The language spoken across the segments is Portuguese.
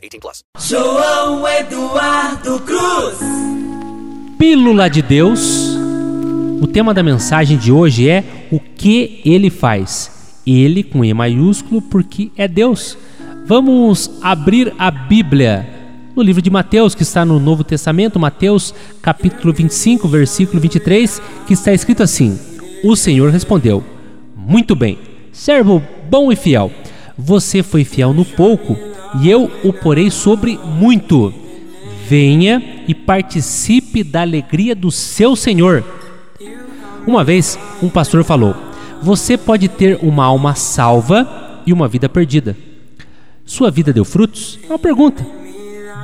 18 plus. João Eduardo Cruz. Pílula de Deus. O tema da mensagem de hoje é o que ele faz. Ele com E maiúsculo porque é Deus. Vamos abrir a Bíblia no livro de Mateus, que está no Novo Testamento, Mateus capítulo 25, versículo 23, que está escrito assim: O Senhor respondeu: Muito bem, servo bom e fiel. Você foi fiel no pouco, e eu o porei sobre muito. Venha e participe da alegria do seu Senhor. Uma vez, um pastor falou: Você pode ter uma alma salva e uma vida perdida. Sua vida deu frutos? É uma pergunta.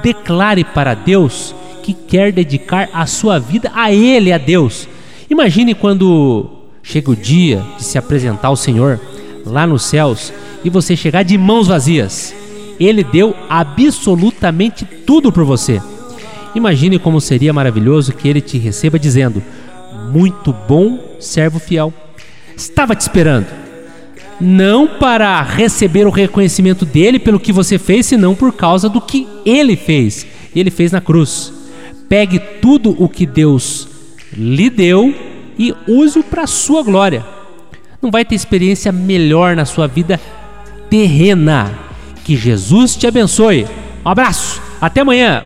Declare para Deus que quer dedicar a sua vida a Ele, a Deus. Imagine quando chega o dia de se apresentar ao Senhor lá nos céus e você chegar de mãos vazias. Ele deu absolutamente tudo por você. Imagine como seria maravilhoso que ele te receba dizendo: Muito bom, servo fiel. Estava te esperando. Não para receber o reconhecimento dele pelo que você fez, senão por causa do que ele fez. Ele fez na cruz. Pegue tudo o que Deus lhe deu e use-o para sua glória. Não vai ter experiência melhor na sua vida terrena. Que Jesus te abençoe. Um abraço, até amanhã.